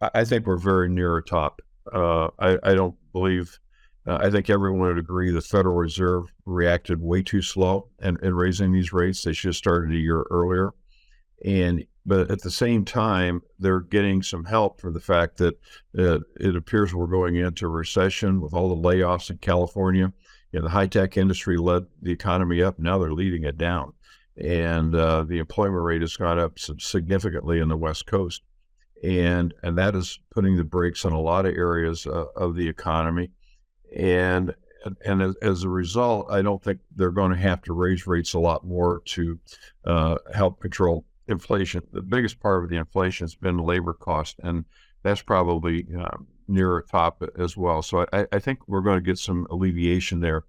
I, think we're very near a top. Uh, I, I don't believe. Uh, I think everyone would agree the Federal Reserve reacted way too slow in, in raising these rates. They should have started a year earlier. And but at the same time, they're getting some help from the fact that uh, it appears we're going into recession with all the layoffs in California. You know, the high tech industry led the economy up. Now they're leading it down, and uh, the employment rate has gone up significantly in the West Coast, and and that is putting the brakes on a lot of areas uh, of the economy, and and as, as, a result, I don't think they're going to have to raise rates a lot more to uh, help control inflation. The biggest part of the inflation has been labor cost, and that's probably uh, near a top as well. So I, I think we're going to get some alleviation there.